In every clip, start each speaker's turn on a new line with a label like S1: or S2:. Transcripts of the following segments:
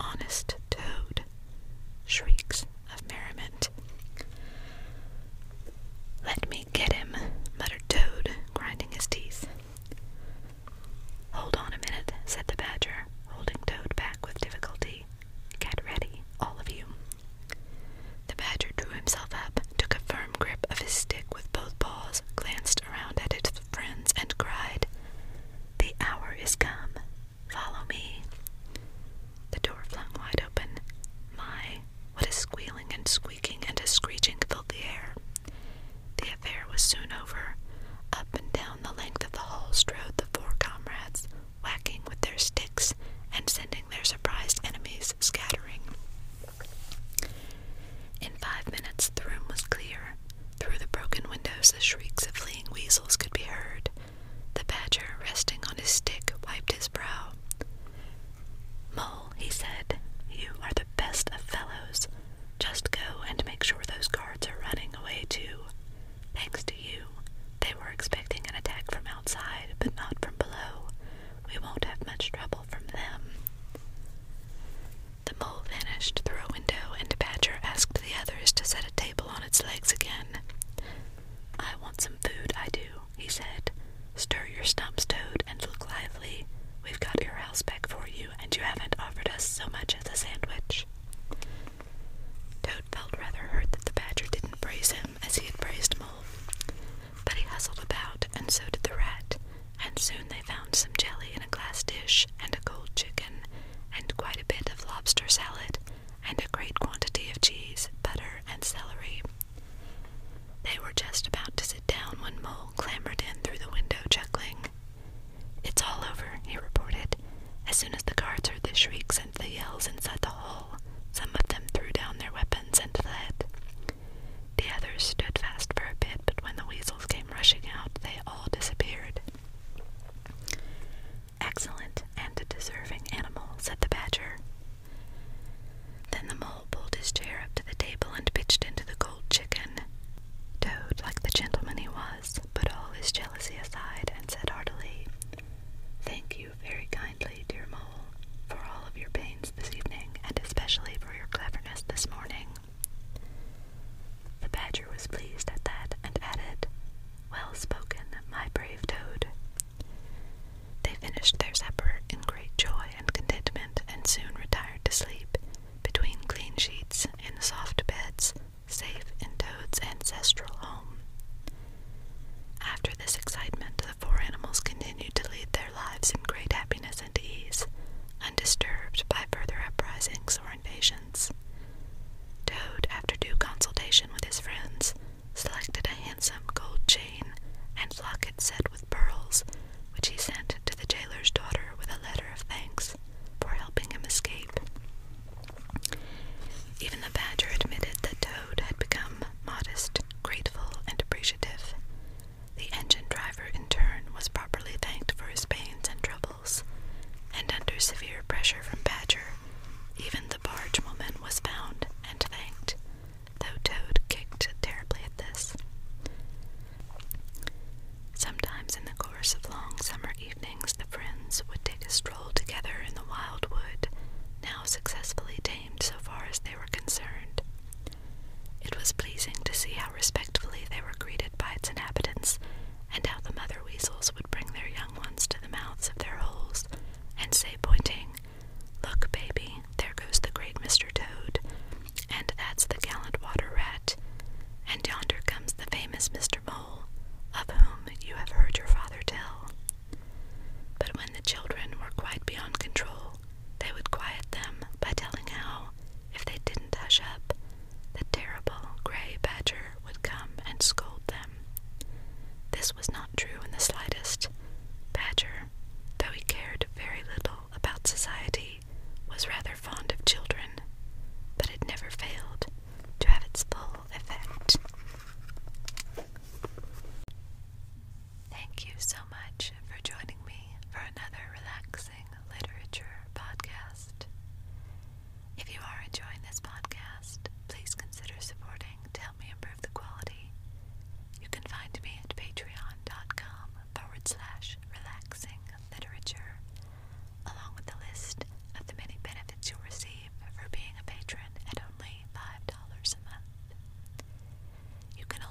S1: honest. In five minutes, the room was clear. Through the broken windows, the shrieks of fleeing weasels could be heard. The badger, resting on his stick, wiped his brow. Mole, he said, you are the best of fellows. Just go and make sure those Your stumps, Toad, and look lively. We've got your house back for you, and you haven't offered us so much as a sandwich. Toad felt rather hurt that the badger didn't praise him, pressure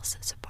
S1: Can also